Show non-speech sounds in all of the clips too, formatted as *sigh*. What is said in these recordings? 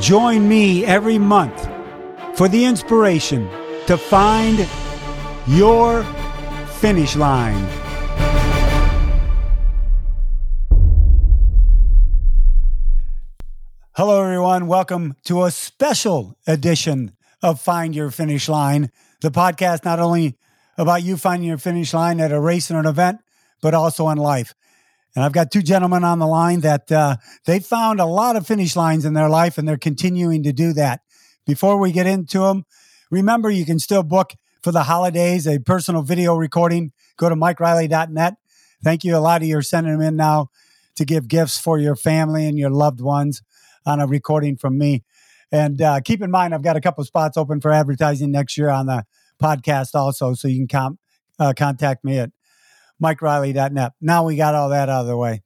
Join me every month for the inspiration to find your finish line. Hello, everyone. Welcome to a special edition of Find Your Finish Line, the podcast not only about you finding your finish line at a race or an event, but also in life. And I've got two gentlemen on the line that uh, they found a lot of finish lines in their life, and they're continuing to do that. Before we get into them, remember you can still book for the holidays a personal video recording. Go to MikeReilly.net. Thank you. A lot of you are sending them in now to give gifts for your family and your loved ones on a recording from me. And uh, keep in mind, I've got a couple spots open for advertising next year on the podcast also. So you can com- uh, contact me at MikeReilly.net. Now we got all that out of the way.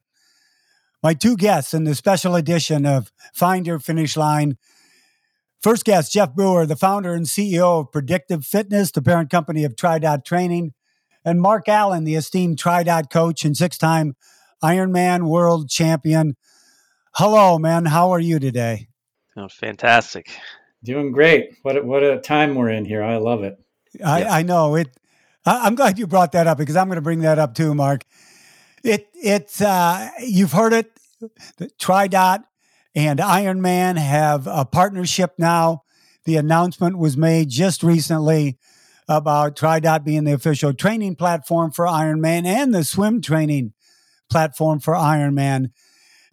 My two guests in the special edition of Find Your Finish Line. First guest, Jeff Booher, the founder and CEO of Predictive Fitness, the parent company of TriDot Training, and Mark Allen, the esteemed TriDot coach and six time Ironman world champion. Hello, man. How are you today? Oh, fantastic. Doing great. What a, what a time we're in here. I love it. I, yeah. I know it. I'm glad you brought that up because I'm going to bring that up too, Mark. It it's uh, you've heard it. TriDot and Ironman have a partnership now. The announcement was made just recently about TriDot being the official training platform for Ironman and the swim training platform for Ironman.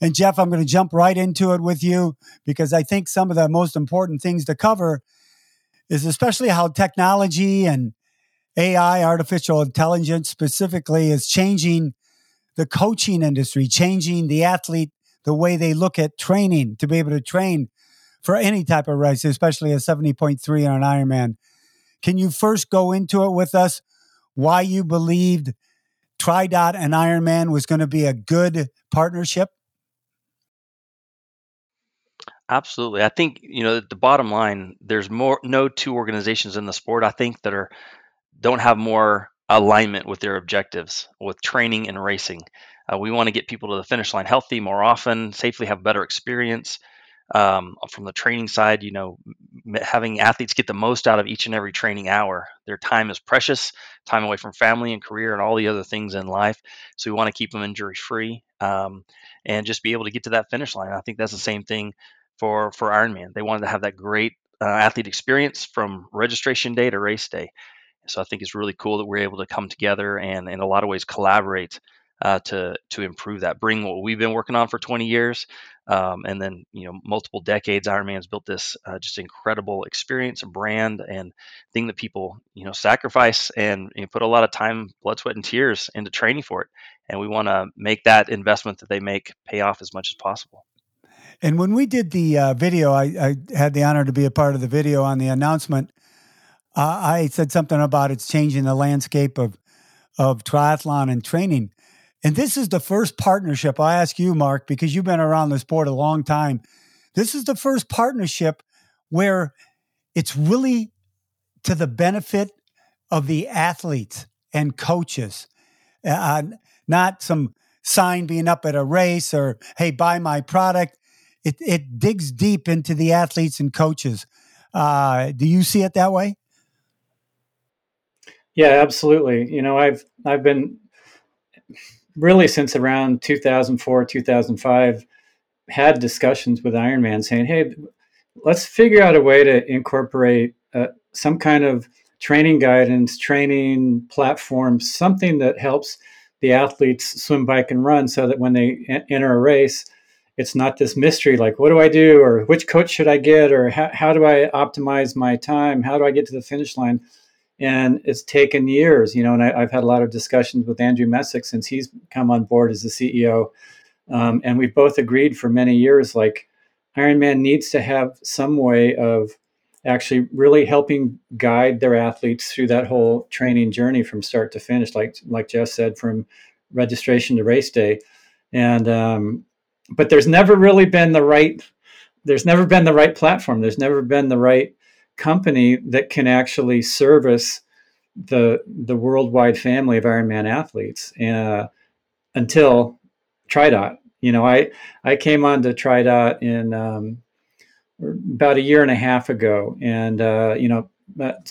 And Jeff, I'm going to jump right into it with you because I think some of the most important things to cover is especially how technology and AI, artificial intelligence specifically, is changing the coaching industry, changing the athlete, the way they look at training to be able to train for any type of race, especially a 70.3 on an Ironman. Can you first go into it with us why you believed TriDot and Ironman was going to be a good partnership? Absolutely. I think, you know, the bottom line, there's more no two organizations in the sport I think that are don't have more alignment with their objectives with training and racing. Uh, we want to get people to the finish line healthy more often, safely have better experience. Um, from the training side, you know, having athletes get the most out of each and every training hour. Their time is precious, time away from family and career and all the other things in life. So we want to keep them injury free um, and just be able to get to that finish line. I think that's the same thing for for Ironman. They wanted to have that great uh, athlete experience from registration day to race day. So I think it's really cool that we're able to come together and in a lot of ways collaborate uh, to to improve that, bring what we've been working on for 20 years, um, and then you know multiple decades. Ironman's built this uh, just incredible experience, brand, and thing that people you know sacrifice and you know, put a lot of time, blood, sweat, and tears into training for it. And we want to make that investment that they make pay off as much as possible. And when we did the uh, video, I, I, had the honor to be a part of the video on the announcement. Uh, I said something about it's changing the landscape of of triathlon and training. And this is the first partnership. I ask you, Mark, because you've been around the sport a long time. This is the first partnership where it's really to the benefit of the athletes and coaches, uh, not some sign being up at a race or hey, buy my product. It it digs deep into the athletes and coaches. Uh, do you see it that way? Yeah, absolutely. You know, I've I've been really since around 2004, 2005 had discussions with Ironman saying, "Hey, let's figure out a way to incorporate uh, some kind of training guidance, training platform, something that helps the athletes swim, bike, and run, so that when they enter a race, it's not this mystery like, what do I do, or which coach should I get, or how, how do I optimize my time, how do I get to the finish line." And it's taken years you know and I, have had a lot of discussions with andrew messick since he's come on board as the ceo um, and we've both agreed for many years like ironman needs to have some way of actually really helping guide their athletes through that whole training journey from start to finish like like jeff said from registration to race day. And um, but there's never really been the right there's never been the right platform. There's never been the right company that can actually service the the worldwide family of Ironman athletes uh, until TriDot. You know, I I came on to TriDot in um, about a year and a half ago, and uh, you know,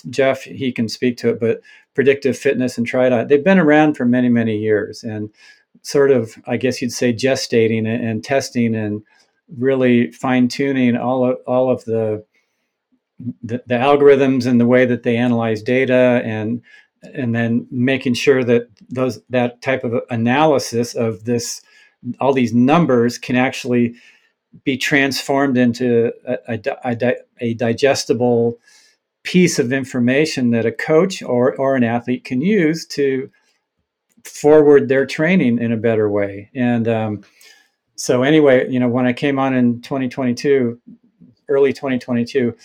Jeff he can speak to it, but predictive fitness and TriDot they've been around for many many years, and sort of I guess you'd say gestating and, and testing and really fine tuning all of all of the, the the algorithms and the way that they analyze data and and then making sure that those that type of analysis of this all these numbers can actually be transformed into a, a, a, a digestible piece of information that a coach or, or an athlete can use to forward their training in a better way. And um, so anyway you know when i came on in 2022 early 2022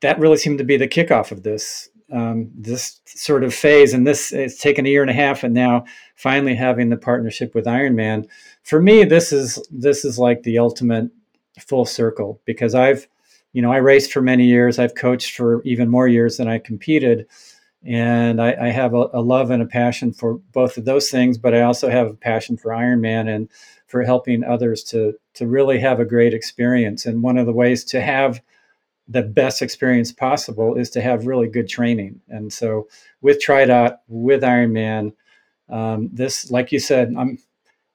that really seemed to be the kickoff of this um, this sort of phase, and this it's taken a year and a half, and now finally having the partnership with Ironman. For me, this is this is like the ultimate full circle because I've, you know, I raced for many years. I've coached for even more years than I competed, and I, I have a, a love and a passion for both of those things. But I also have a passion for Ironman and for helping others to to really have a great experience. And one of the ways to have the best experience possible is to have really good training. And so with TriDot, with Ironman, um, this, like you said, I'm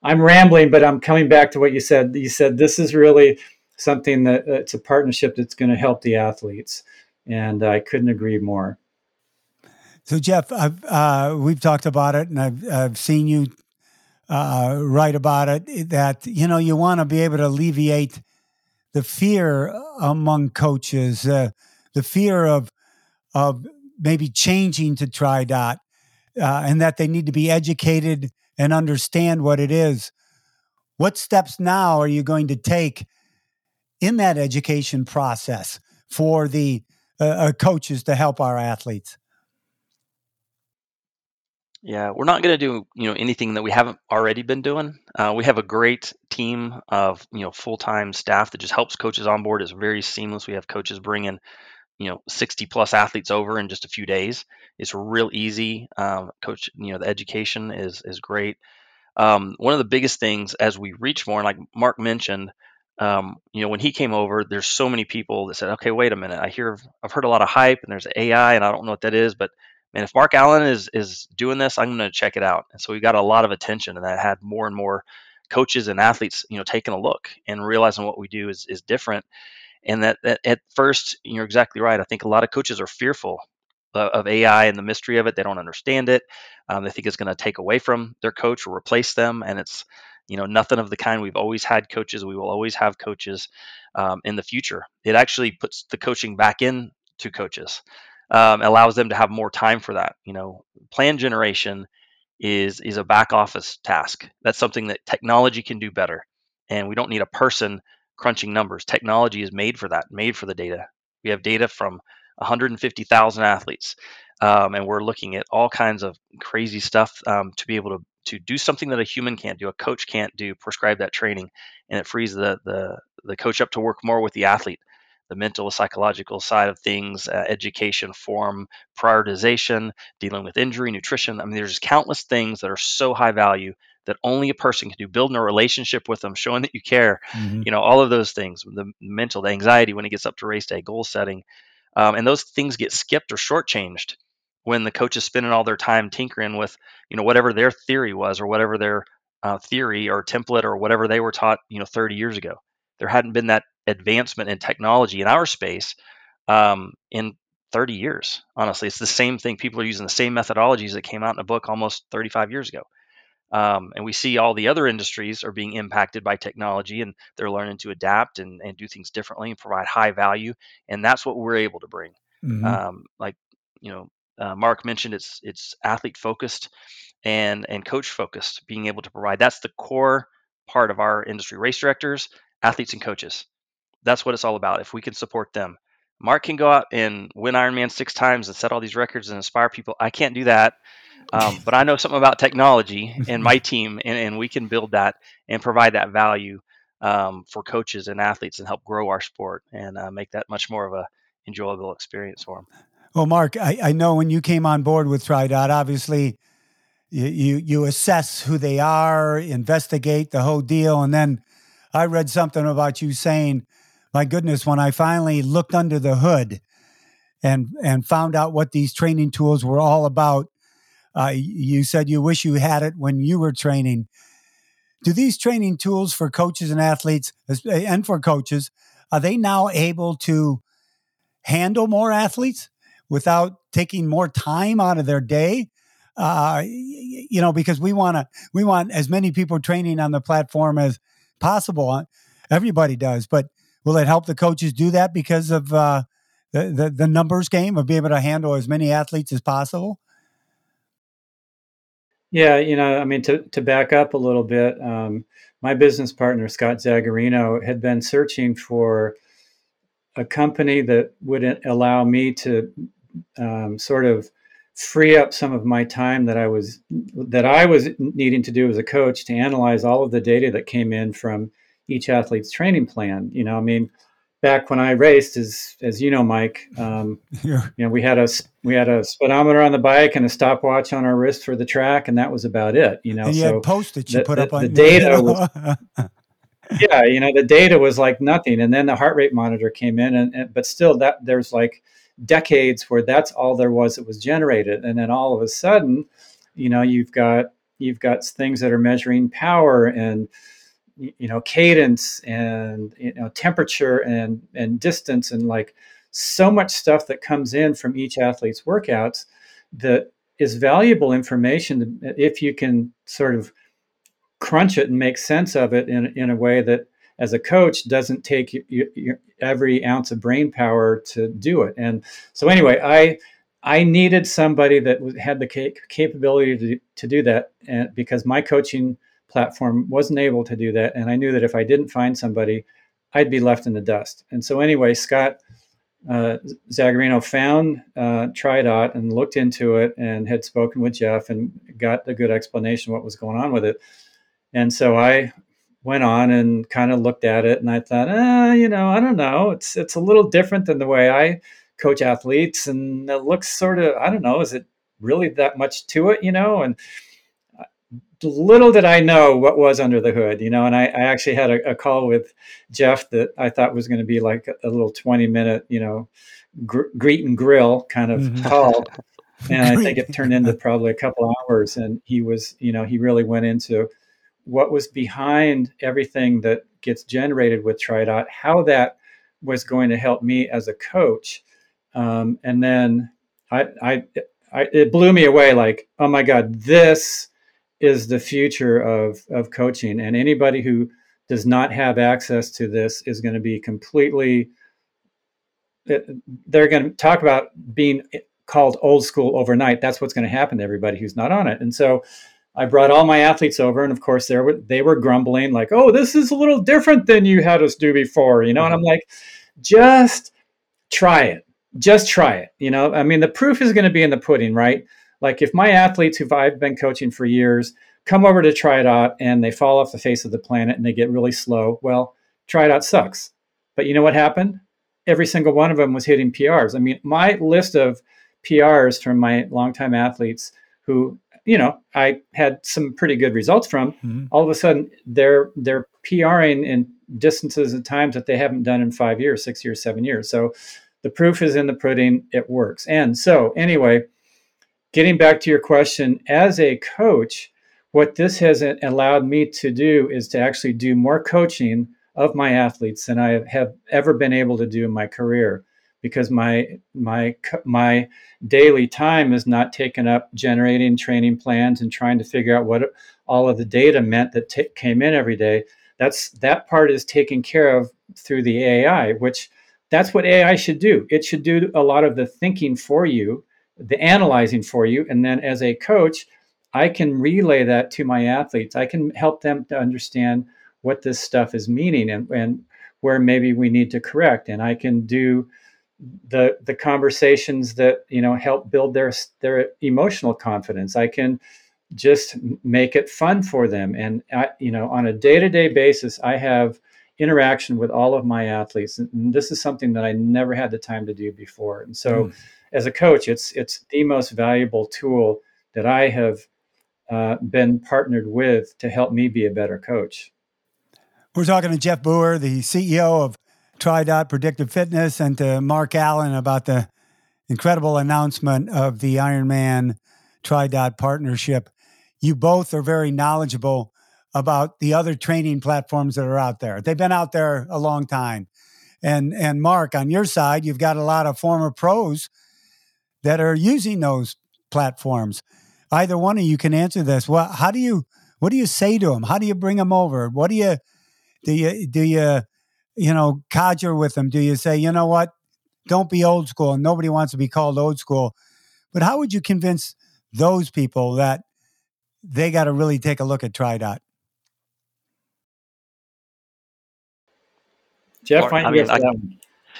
I'm rambling, but I'm coming back to what you said. You said this is really something that uh, it's a partnership that's going to help the athletes, and I couldn't agree more. So Jeff, uh, we've talked about it, and I've I've seen you uh, write about it. That you know you want to be able to alleviate the fear among coaches, uh, the fear of of maybe changing to TriDot, uh, and that they need to be educated and understand what it is. What steps now are you going to take in that education process for the uh, uh coaches to help our athletes? Yeah, we're not going to do you know anything that we haven't already been doing. Uh, we have a great team of you know full time staff that just helps coaches on board. It's very seamless. We have coaches bringing you know 60 plus athletes over in just a few days. It's real easy. Um, coach, you know the education is is great. Um, one of the biggest things as we reach more, like Mark mentioned, um, you know when he came over, there's so many people that said, okay, wait a minute, I hear I've heard a lot of hype, and there's AI, and I don't know what that is, but man, if Mark Allen is is doing this, I'm going to check it out. And so we got a lot of attention, and that had more and more coaches and athletes, you know, taking a look and realizing what we do is is different. And that, that at first, you're exactly right. I think a lot of coaches are fearful of AI and the mystery of it. They don't understand it. Um, they think it's going to take away from their coach or replace them, and it's you know nothing of the kind. We've always had coaches. We will always have coaches um, in the future. It actually puts the coaching back in to coaches um, allows them to have more time for that. You know, plan generation is is a back office task. That's something that technology can do better, and we don't need a person crunching numbers. Technology is made for that, made for the data. We have data from 150,000 athletes, um, and we're looking at all kinds of crazy stuff um, to be able to to do something that a human can't do, a coach can't do, prescribe that training, and it frees the the the coach up to work more with the athlete the mental psychological side of things, uh, education, form, prioritization, dealing with injury, nutrition. I mean, there's countless things that are so high value that only a person can do. Building a relationship with them, showing that you care, mm-hmm. you know, all of those things. The mental, the anxiety when it gets up to race day, goal setting, um, and those things get skipped or shortchanged when the coach is spending all their time tinkering with, you know, whatever their theory was or whatever their uh, theory or template or whatever they were taught, you know, 30 years ago. There hadn't been that advancement in technology in our space um, in 30 years. Honestly, it's the same thing. People are using the same methodologies that came out in a book almost 35 years ago. Um, and we see all the other industries are being impacted by technology and they're learning to adapt and, and do things differently and provide high value. And that's what we're able to bring. Mm-hmm. Um, like, you know, uh, Mark mentioned it's it's athlete focused and and coach focused, being able to provide that's the core part of our industry. Race directors, athletes, and coaches that's what it's all about. If we can support them, Mark can go out and win Ironman six times and set all these records and inspire people. I can't do that, um, but I know something about technology and my *laughs* team, and, and we can build that and provide that value um, for coaches and athletes and help grow our sport and uh, make that much more of a enjoyable experience for them. Well, Mark, I, I know when you came on board with TriDot, obviously you, you you assess who they are, investigate the whole deal, and then I read something about you saying my goodness, when I finally looked under the hood and and found out what these training tools were all about, uh, you said you wish you had it when you were training. Do these training tools for coaches and athletes and for coaches are they now able to handle more athletes without taking more time out of their day? Uh, you know, because we want to, we want as many people training on the platform as possible. Everybody does, but will it help the coaches do that because of uh, the, the the numbers game of being able to handle as many athletes as possible? Yeah, you know, I mean, to to back up a little bit, um, my business partner Scott Zagarino had been searching for a company that would allow me to um, sort of free up some of my time that I was that I was needing to do as a coach to analyze all of the data that came in from each athlete's training plan. You know, I mean, back when I raced, as as you know, Mike, um, *laughs* yeah. you know, we had a we had a speedometer on the bike and a stopwatch on our wrist for the track, and that was about it. You know, and you so had you the, put the, up on the data. was, *laughs* yeah, you know, the data was like nothing, and then the heart rate monitor came in, and, and but still, that there's like decades where that's all there was that was generated. And then all of a sudden you know you've got you've got things that are measuring power and you know cadence and you know temperature and and distance and like so much stuff that comes in from each athlete's workouts that is valuable information if you can sort of crunch it and make sense of it in, in a way that as a coach doesn't take every ounce of brain power to do it. And so anyway, I I needed somebody that had the capability to, to do that, and because my coaching platform wasn't able to do that, and I knew that if I didn't find somebody, I'd be left in the dust. And so anyway, Scott uh, Zagarino found uh, TriDot and looked into it, and had spoken with Jeff and got a good explanation what was going on with it. And so I went on and kind of looked at it and I thought, eh, you know, I don't know. It's it's a little different than the way I coach athletes and it looks sort of, I don't know, is it really that much to it, you know? And uh, little did I know what was under the hood, you know, and I, I actually had a, a, call with Jeff that I thought was going to be like a, a little 20 minute, you know, gr- greet and grill kind of mm-hmm. call. *laughs* And I think it turned into probably a couple hours. And he was, you know, he really went into what was behind everything that gets generated with TriDot, how that was going to help me as a coach. Um, and then I, I, I, it blew me away like, oh my God, this is the future of, of coaching. And anybody who does not have access to this is going to be completely, they're going to talk about being called old school overnight. That's what's going to happen to everybody who's not on it. And so I brought all my athletes over, and of course, they were they were grumbling like, "Oh, this is a little different than you had us do before," you know. And I'm mm-hmm. like, "Just try it, just try it." You know, I mean, the proof is going to be in the pudding, right? Like if my athletes who I've been coaching for years come over to try it out and they fall off the face of the planet and they get really slow, well, try it out sucks. But you know what happened? Every single one of them was hitting PRs. I mean, my list of PRs from my longtime athletes who you know I had some pretty good results from. Mm-hmm. All of a sudden, they're they're PRing in distances and times that they haven't done in five years, six years, seven years. So the proof is in the pudding. It works. And so anyway, getting back to your question, as a coach, what this has allowed me to do is to actually do more coaching of my athletes than I have ever been able to do in my career because my my my daily time is not taken up generating training plans and trying to figure out what all of the data meant that t- came in every day. That's that part is taken care of through the AI which that's what AI should do. It should do a lot of the thinking for you the analyzing for you and then as a coach I can relay that to my athletes. I can help them to understand what this stuff is meaning and, and where maybe we need to correct. And I can do the the conversations that you know help build their their emotional confidence. I can just make it fun for them. And I, you know on a day-to-day basis i have interaction with all of my athletes. And this is something that i never had the time to do before. And so mm. as a coach it's it's the most valuable tool that i have uh, been partnered with to help me be a better coach. We're talking to jeff booher the ceo of TriDot Predictive Fitness and to Mark Allen about the incredible announcement of the Ironman TriDot partnership. You both are very knowledgeable about the other training platforms that are out there. They've been out there a long time. And and Mark, on your side, you've got a lot of former pros that are using those platforms. Either one of you can answer this. Well, how do you what do you say to them? How do you bring them over? What do you do you do you you know codger with them? Do you say, you know what, don't be old school? Nobody wants to be called old school. But how would you convince those people that they got to really take a look at TriDot? Jeff, I mean, I,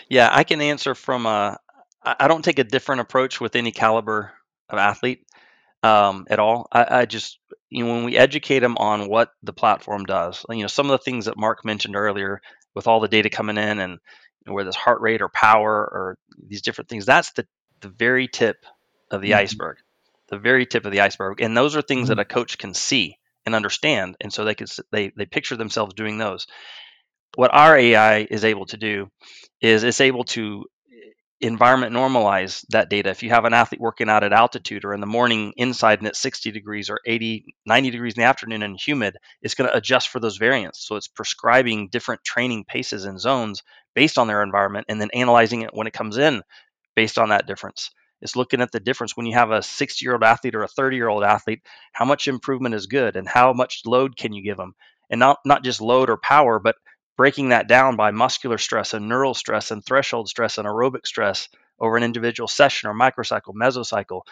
yeah, I can answer from a. I don't take a different approach with any caliber of athlete um, at all. I, I, just, you know, when we educate them on what the platform does, you know, some of the things that Mark mentioned earlier, with all the data coming in and you know, where this heart rate or power or these different things, that's the the very tip of the mm-hmm. iceberg, the very tip of the iceberg, and those are things mm-hmm. that a coach can see and understand, and so they can they they picture themselves doing those what our AI is able to do is it's able to environment normalize that data. If you have an athlete working out at altitude or in the morning inside and at 60 degrees or 80, 90 degrees in the afternoon and humid, it's going to adjust for those variants. So it's prescribing different training paces and zones based on their environment and then analyzing it when it comes in based on that difference. It's looking at the difference when you have a 60 year old athlete or a 30 year old athlete, how much improvement is good and how much load can you give them? And not, not just load or power, but breaking that down by muscular stress and neural stress and threshold stress and aerobic stress over an individual session or microcycle, mesocycle.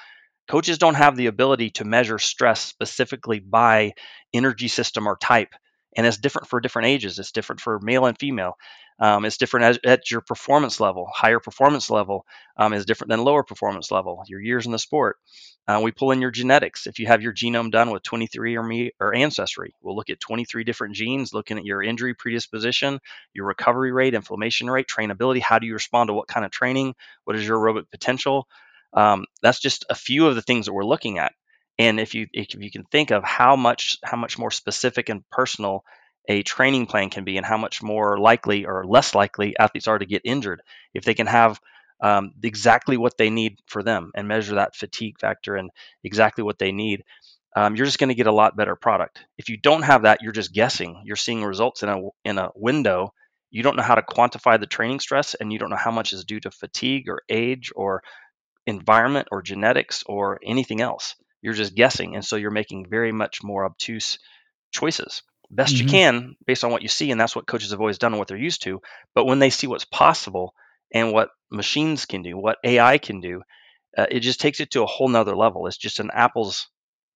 Coaches don't have the ability to measure stress specifically by energy system or type. And it's different for different ages. It's different for male and female. Um, it's different as, at your performance level. Higher performance level um, is different than lower performance level. Your years in the sport. Uh, we pull in your genetics. If you have your genome done with 23andMe or Ancestry, we'll look at 23 different genes, looking at your injury predisposition, your recovery rate, inflammation rate, trainability. How do you respond to what kind of training? What is your aerobic potential? Um, that's just a few of the things that we're looking at. And if you if you can think of how much how much more specific and personal a training plan can be and how much more likely or less likely athletes are to get injured if they can have um, exactly what they need for them and measure that fatigue factor and exactly what they need um, you're just going to get a lot better product. If you don't have that you're just guessing. You're seeing results in a in a window. You don't know how to quantify the training stress and you don't know how much is due to fatigue or age or environment or genetics or anything else you're just guessing and so you're making very much more obtuse choices. Best mm-hmm. you can based on what you see and that's what coaches have always done and what they're used to but when they see what's possible and what machines can do what ai can do uh, it just takes it to a whole nother level. It's just an apples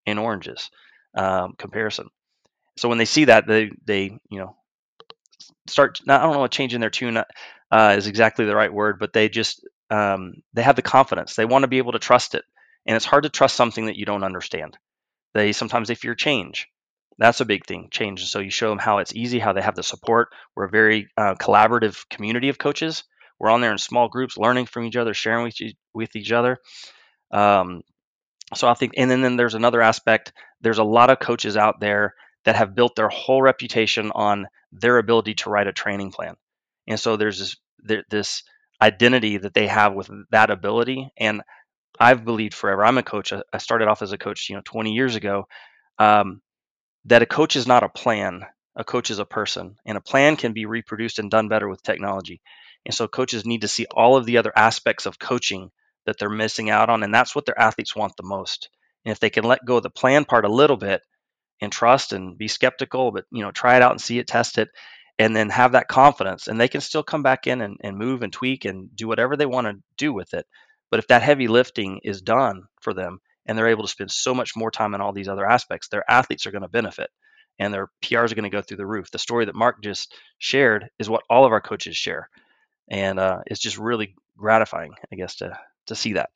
and oranges um, comparison. So when they see that they they you know start i don't know what changing their tune uh, is exactly the right word but they just um, they have the confidence. They want to be able to trust it and it's hard to trust something that you don't understand. They sometimes they fear change. That's a big thing change so you show them how it's easy how they have the support. We're a very uh, collaborative community of coaches. We're on there in small groups learning from each other sharing with, you, with each other. Um, so i think and then, then there's another aspect. There's a lot of coaches out there that have built their whole reputation on their ability to write a training plan. And so there's this this identity that they have with that ability and i've believed forever i'm a coach i started off as a coach you know 20 years ago um, that a coach is not a plan, a coach is a person, and a plan can be reproduced and done better with technology. And so coaches need to see all of the other aspects of coaching that they're missing out on, and that's what their athletes want the most. And if they can let go of the plan part a little bit and trust and be skeptical, but you know, try it out and see it, test it, and then have that confidence, and they can still come back in and, and move and tweak and do whatever they want to do with it. But if that heavy lifting is done for them, and they're able to spend so much more time in all these other aspects, their athletes are going to benefit and their PRs are going to go through the roof. The story that Mark just shared is what all of our coaches share. And uh, it's just really gratifying, I guess, to, to see that.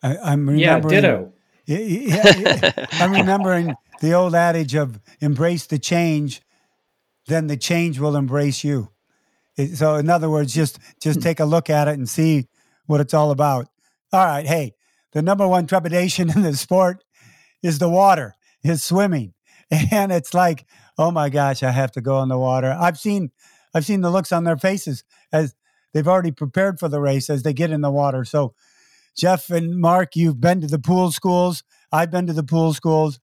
I, am remembering. Yeah, ditto. Yeah, yeah, *laughs* I'm remembering the old adage of embrace the change, then the change will embrace you. So, in other words, just just take a look at it and see what it's all about. All right, hey, the number one trepidation *laughs* in the sport is the water, is swimming. *laughs* And it's like, oh my gosh, I have to go in the water. I've seen I've seen the looks on their faces as they've already prepared for the race as they get in the water. So, Jeff and Mark, you've been to the pool schools. I've been to the pool schools.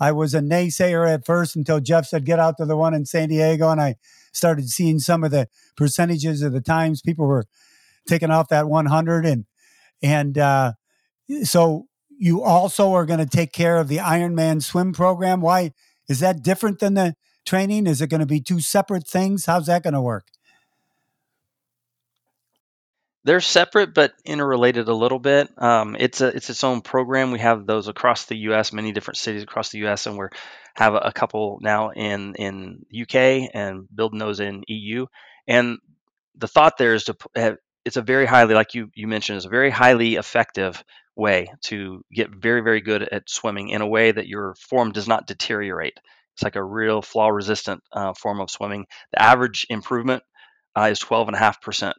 I was a naysayer at first until Jeff said, get out to the one in San Diego. And I started seeing some of the percentages of the times people were taking off that 100. And, and, uh, so you also are going to take care of the Ironman swim program. Why is that different than the training? Is it going to be two separate things? How's that going to work? They're separate but interrelated a little bit. Um, it's a it's its own program. We have those across the U.S., many different cities across the U.S., and we're have a, couple now in in UK and building those in EU. And the thought there is to it's a very highly, like you you mentioned, is a very highly effective way to get very very good at swimming in a way that your form does not deteriorate. It's like a real flaw resistant uh, form of swimming. The average improvement uh, is 12.5%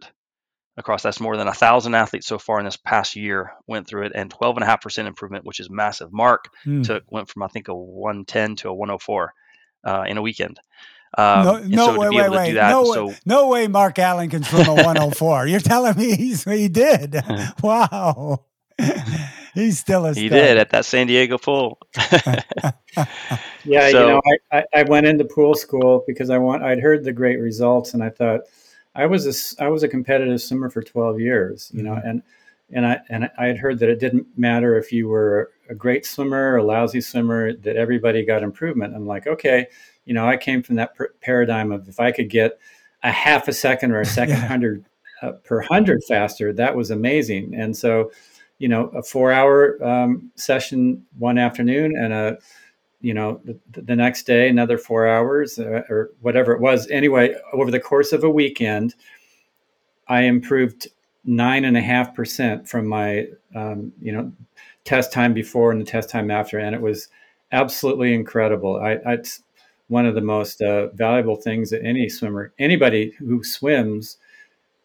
across. That's more than a thousand athletes so far in this past year went through it, and 12.5% improvement, which is massive. Mark mm. took went from I think a 110 to a 104 uh, in a weekend. Um, no, no so way, wait, wait. That, no, so, no way Mark Allen can swim a *laughs* 104. You're telling me he's, he did. *laughs* *laughs* wow. he's still a He did at that San Diego pool. yeah, so, you know, I, I, went into pool school because I want I'd heard the great results and I thought – I was a I was a competitive swimmer for 12 years, you know, mm-hmm. and and I and I had heard that it didn't matter if you were a great swimmer or a lousy swimmer that everybody got improvement. I'm like, okay, you know, I came from that pr- paradigm of if I could get a half a second or a *laughs* second yeah. hundred uh, per hundred faster, that was amazing. And so, you know, a four hour um, session one afternoon and a you know the, the next day another four hours uh, or whatever it was anyway over the course of a weekend i improved nine and a half percent from my um, you know test time before and the test time after and it was absolutely incredible I, I one of the most uh, valuable things that any swimmer anybody who swims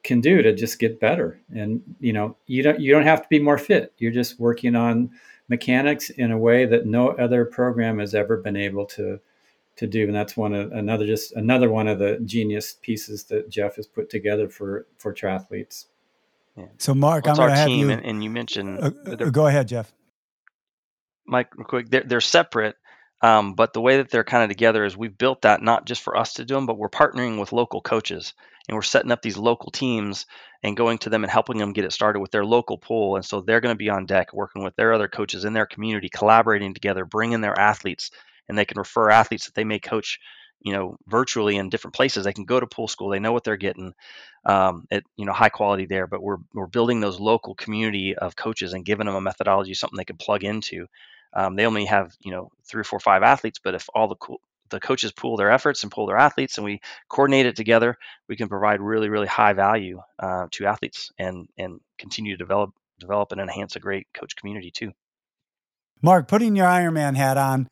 can do to just get better. And you know you don't you don't have to be more fit. You're just working on mechanics in a way that no other program has ever been able to to do. And that's one of another just another one of the genius pieces that jeff has put together for for triathletes. Yeah. so mark well, i'm going to have you and, and, you mentioned uh, uh, go ahead jeff. Mike real quick they're, they're separate um, but the way that they're kind of together is we've built that not just for us to do them but we're partnering with local coaches and we're setting up these local teams and going to them and helping them get it started with their local pool. And so they're going to be on deck working with their other coaches in their community, collaborating together, bringing their athletes, and they can refer athletes that they may coach, you know, virtually in different places. They can go to pool school. They know what they're getting um, at, you know, high quality there. But we're we're building those local community of coaches and giving them a methodology, something they can plug into. Um, they only have you know three, four, five athletes, but if all the cool, the coaches pool their efforts and pull their athletes and we coordinate it together we can provide really really high value uh, to athletes and and continue to develop develop and enhance a great coach community too. Mark putting your ironman hat on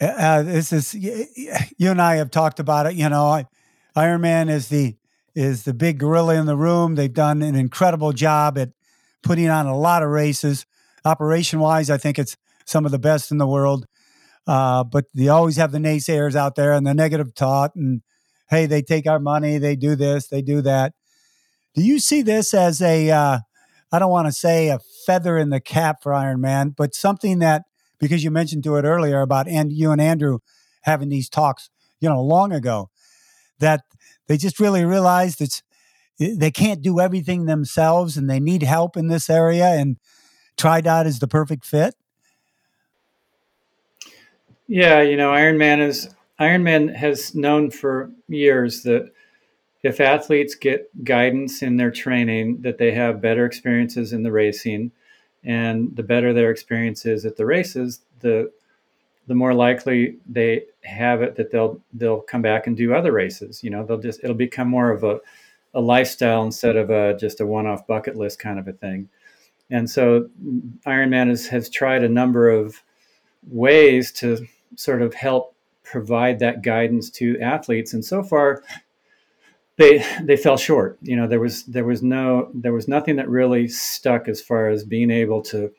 uh, uh this is you and i have talked about it you know ironman is the is the big gorilla in the room. They've done an incredible job at putting on a lot of races operation wise i think it's some of the best in the world uh, but you always have the naysayers out there and the negative thought and hey, they take our money, they do this, they do that. Do you see this as a uh, I don't want to say a feather in the cap for Ironman, but something that because you mentioned to it earlier about and you and Andrew having these talks, you know, long ago, that they just really realized it's they can't do everything themselves and they need help in this area and TriDot is the perfect fit. Yeah, you know, Ironman is Ironman has known for years that if athletes get guidance in their training, that they have better experiences in the racing, and the better their experiences at the races, the the more likely they have it that they'll they'll come back and do other races. You know, they'll just it'll become more of a a lifestyle instead of a just a one-off bucket list kind of a thing. And so Ironman has, has tried a number of ways to sort of help provide that guidance to athletes. And so far, they they fell short. You know, there was there was no there was nothing that really stuck as far as being able to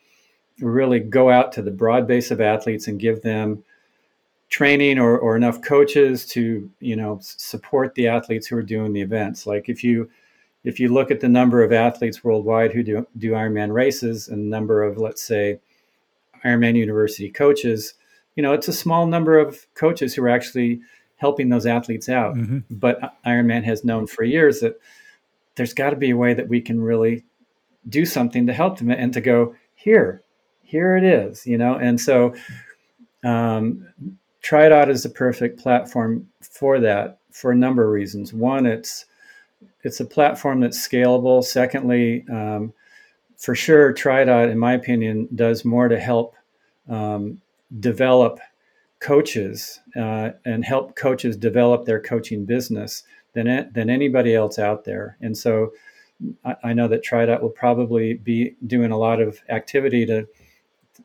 really go out to the broad base of athletes and give them training or, or enough coaches to you know support the athletes who are doing the events like if you if you look at the number of athletes worldwide who do, do ironman races and the number of let's say ironman university coaches you know it's a small number of coaches who are actually helping those athletes out mm-hmm. but ironman has known for years that there's got to be a way that we can really do something to help them and to go here here it is you know and so um, TriDot is the perfect platform for that for a number of reasons. One, it's it's a platform that's scalable. Secondly, um, for sure, TriDot, in my opinion, does more to help um, develop coaches uh, and help coaches develop their coaching business than than anybody else out there. And so, I, I know that TriDot will probably be doing a lot of activity to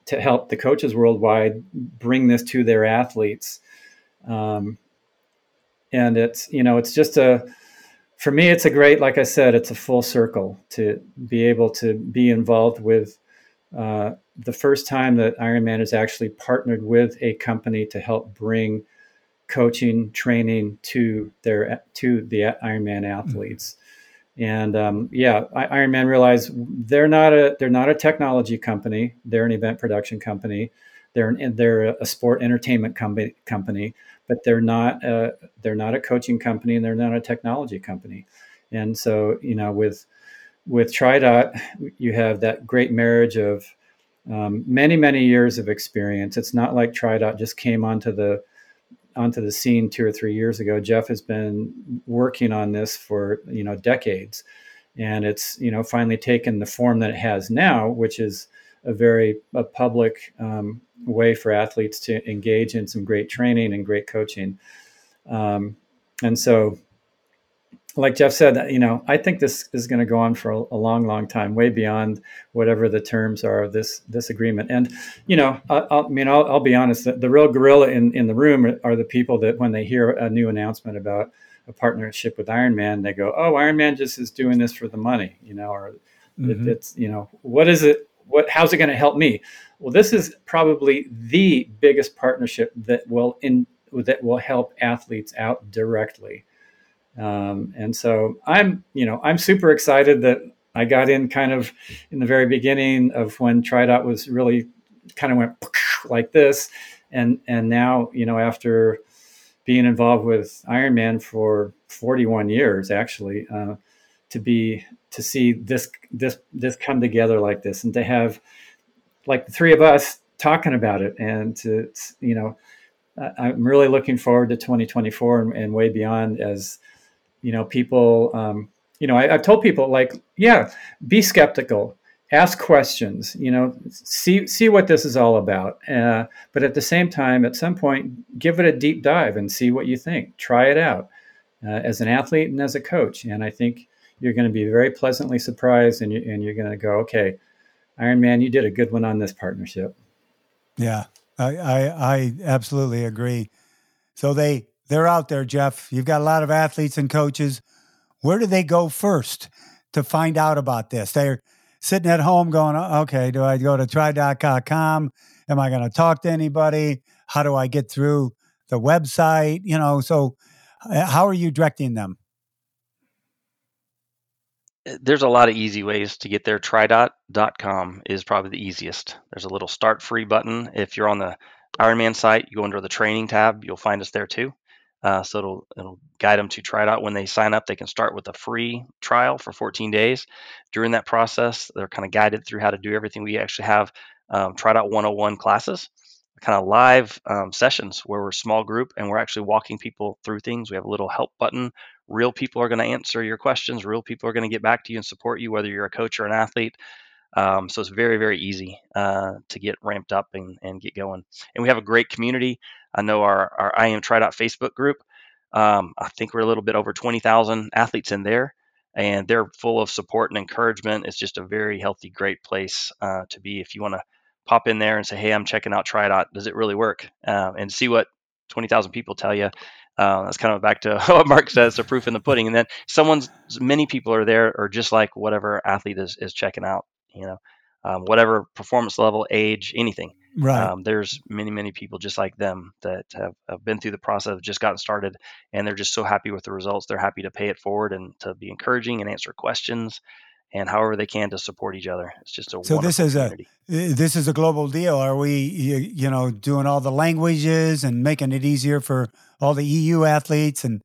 to help the coaches worldwide bring this to their athletes. Um, and it's you know it's just a for me it's a great like I said it's a full circle to be able to be involved with uh, the first time that Ironman has actually partnered with a company to help bring coaching training to their to the Ironman athletes. And um, yeah, Ironman realized they're not a they're not a technology company. They're an event production company. They're an, they're a sport entertainment company company, but they're not a, they're not a coaching company and they're not a technology company. And so you know with with TriDot, you have that great marriage of um, many many years of experience. It's not like TriDot just came onto the onto the scene two or three years ago. Jeff has been working on this for you know decades, and it's you know finally taken the form that it has now, which is a very a public um, way for athletes to engage in some great training and great coaching. Um, and so like Jeff said, you know, I think this is going to go on for a, a, long, long time, way beyond whatever the terms are of this this agreement. And you know, I, I mean, I'll, I'll, be honest. The, the, real gorilla in in the room are the people that when they hear a new announcement about a partnership with Ironman, they go, "Oh, Ironman just is doing this for the money," you know, or mm-hmm. it, it's you know, what is it? What how's it going to help me? Well, this is probably the biggest partnership that will in that will help athletes out directly um, and so I'm, you know, I'm super excited that I got in kind of in the very beginning of when TriDot was really kind of went *laughs* like this, and and now you know after being involved with Ironman for 41 years actually, uh, to be to see this this this come together like this and to have like the three of us talking about it and to you know I'm really looking forward to 2024 and, and way beyond as you know, people, um, you know, I, have told people like, yeah, be skeptical, ask questions, you know, see see what this is all about. Uh, but at the same time, at some point, give it a deep dive and see what you think. Try it out uh, as an athlete and as a coach. And I think you're going to be very pleasantly surprised, and, you, and you're going to go, okay, Ironman, you did a good one on this partnership. Yeah, I, I, I absolutely agree. So they they're out there, Jeff. You've got a lot of athletes and coaches. Where do they go first to find out about this? They're sitting at home going, okay, do I go to tridot.com? Am I going to talk to anybody? How do I get through the website? You know, so uh, how are you directing them? There's a lot of easy ways to get there. Tridot.com is probably the easiest. There's a little start free button. If you're on the Ironman site, you go under the training tab, you'll find us there too. Uh, so it'll it'll guide them to try it out when they sign up. They can start with a free trial for 14 days. During that process, they're kind of guided through how to do everything. We actually have um, TriDot 101 classes, kind of live um, sessions where we're a small group and we're actually walking people through things. We have a little help button. Real people are going to answer your questions. Real people are going to get back to you and support you, whether you're a coach or an athlete. Um, so it's very, very easy uh, to get ramped up and, and get going. And we have a great community. I know our, our I am TriDot Facebook group. Um, I think we're a little bit over 20,000 athletes in there, and they're full of support and encouragement. It's just a very healthy, great place uh, to be if you want to pop in there and say, "Hey, I'm checking out TriDot. Does it really work?" Uh, and see what 20,000 people tell you. Uh, that's kind of back to *laughs* what Mark says, the proof in the pudding. And then someone's, many people are there, or just like whatever athlete is, is checking out, you know, um, whatever performance level, age, anything Right. Um, there's many, many people just like them that have, have been through the process, have just gotten started, and they're just so happy with the results. They're happy to pay it forward and to be encouraging and answer questions and however they can to support each other. It's just a so this is community. a this is a global deal. Are we you, you know doing all the languages and making it easier for all the EU athletes and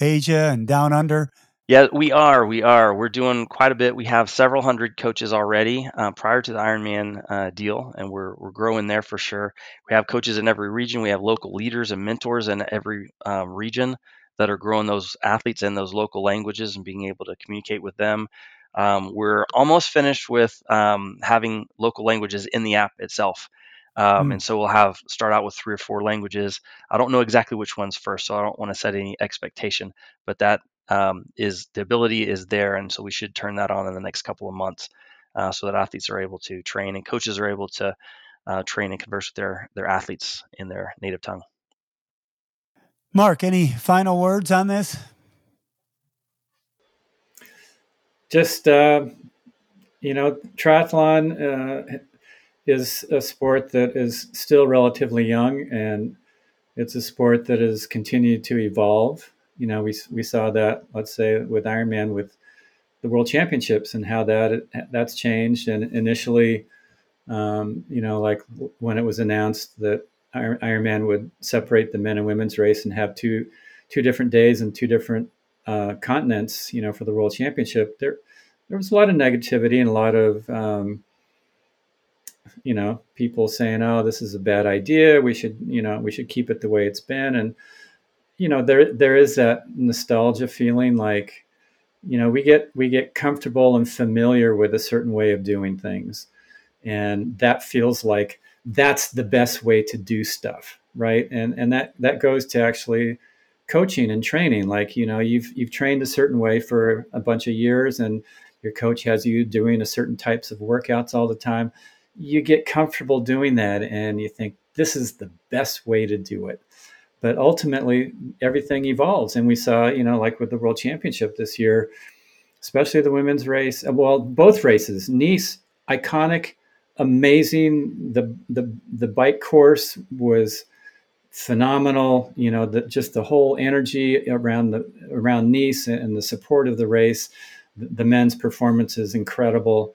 Asia and down under? Yeah, we are. We are. We're doing quite a bit. We have several hundred coaches already uh, prior to the Ironman uh, deal, and we're we're growing there for sure. We have coaches in every region. We have local leaders and mentors in every um, region that are growing those athletes in those local languages and being able to communicate with them. Um, we're almost finished with um, having local languages in the app itself. Um, mm. And so we'll have start out with three or four languages. I don't know exactly which ones first, so I don't want to set any expectation. But that um, is the ability is there, and so we should turn that on in the next couple of months, uh, so that athletes are able to train and coaches are able to uh, train and converse with their their athletes in their native tongue. Mark, any final words on this? Just uh, you know, triathlon uh, is a sport that is still relatively young, and it's a sport that has continued to evolve. You know, we we saw that, let's say, with Ironman, with the World Championships, and how that that's changed. And initially, um, you know, like when it was announced that Ironman would separate the men and women's race and have two two different days and two different uh, continents, you know, for the world championship, there there was a lot of negativity and a lot of um, you know people saying, "Oh, this is a bad idea. We should, you know, we should keep it the way it's been." And you know, there there is that nostalgia feeling, like you know, we get we get comfortable and familiar with a certain way of doing things, and that feels like that's the best way to do stuff, right? And and that that goes to actually coaching and training like you know you've you've trained a certain way for a bunch of years and your coach has you doing a certain types of workouts all the time. You get comfortable doing that and you think this is the best way to do it. But ultimately everything evolves. And we saw you know like with the world championship this year especially the women's race uh, well both races nice iconic amazing. The the the bike course was phenomenal. You know, the, just the whole energy around the around Nice and the support of the race. The, the men's performance is incredible,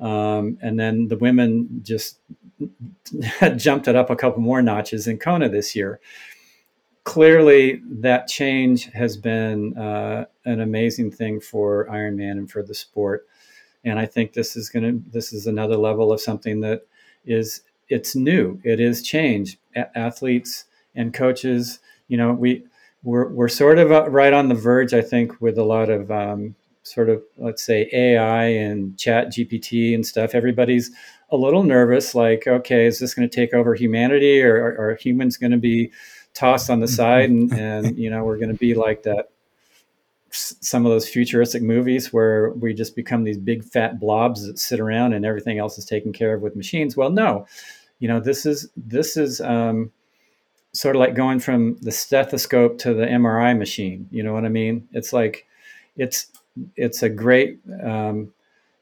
um, and then the women just *laughs* jumped it up a couple more notches in Kona this year. Clearly, that change has been uh, an amazing thing for Ironman and for the sport. And I think this is going to this is another level of something that is it's new. It is change. A- athletes and coaches, you know, we we're, we're sort of uh, right on the verge, I think, with a lot of um, sort of let's say AI and Chat GPT and stuff. Everybody's a little nervous, like, okay, is this going to take over humanity, or, or are humans going to be tossed on the *laughs* side, and, and you know, we're going to be like that some of those futuristic movies where we just become these big fat blobs that sit around and everything else is taken care of with machines. Well no. You know this is this is um, sort of like going from the stethoscope to the mri machine. You know what i mean? It's like it's it's a great um,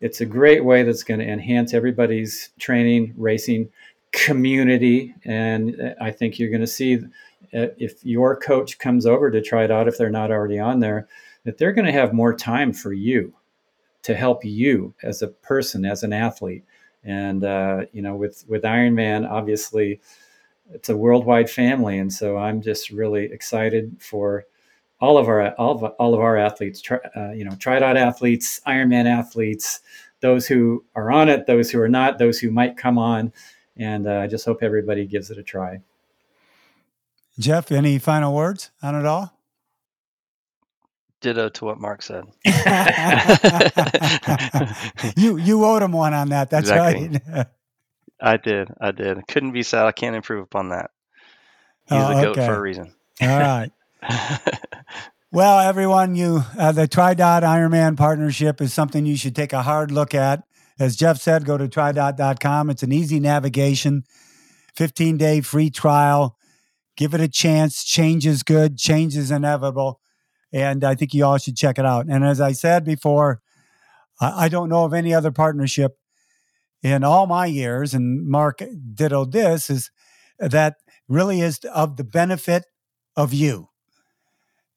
it's a great way that's going to enhance everybody's training racing community. And i think you're going to see uh, if your coach comes over to try it out if they're not already on there that they're going to have more time for you to help you as a person, as an athlete. And uh, you know, with with Ironman, obviously, it's a worldwide family, and so I'm just really excited for all of our all of, all of our athletes. Uh, you know, TriDot athletes, Ironman athletes, those who are on it, those who are not, those who might come on, and uh, I just hope everybody gives it a try. Jeff, any final words on it all? Ditto to what Mark said. *laughs* *laughs* you you owed him one on that. That's exactly. right. *laughs* I did. I did. Couldn't be said. I can't improve upon that. He's oh, the goat okay. for a reason. All right. well, everyone, you uh, the TriDot Ironman partnership is something you should take a hard look at. As Jeff said, go to tridot.com. It's an easy navigation, 15 day free trial. Give it a chance. Change is good. Change is inevitable and I think you all should check it out. And as I said before, I don't know of any other partnership in all my years, and Mark ditto this, is that really is of the benefit of you.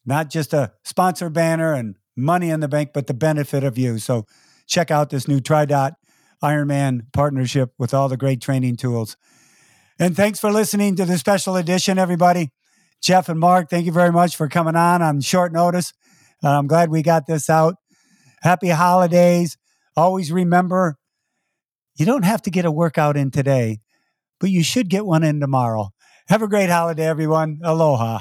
Not just a sponsor banner and money in the bank, but the benefit of you. So check out this new TriDot Ironman partnership with all the great training tools. And thanks for listening to the special edition, everybody. Jeff and Mark, thank you very much for coming on on short notice. Uh, I'm glad we got this out. Happy holidays. Always remember you don't have to get a workout in today, but you should get one in tomorrow. Have a great holiday, everyone. Aloha.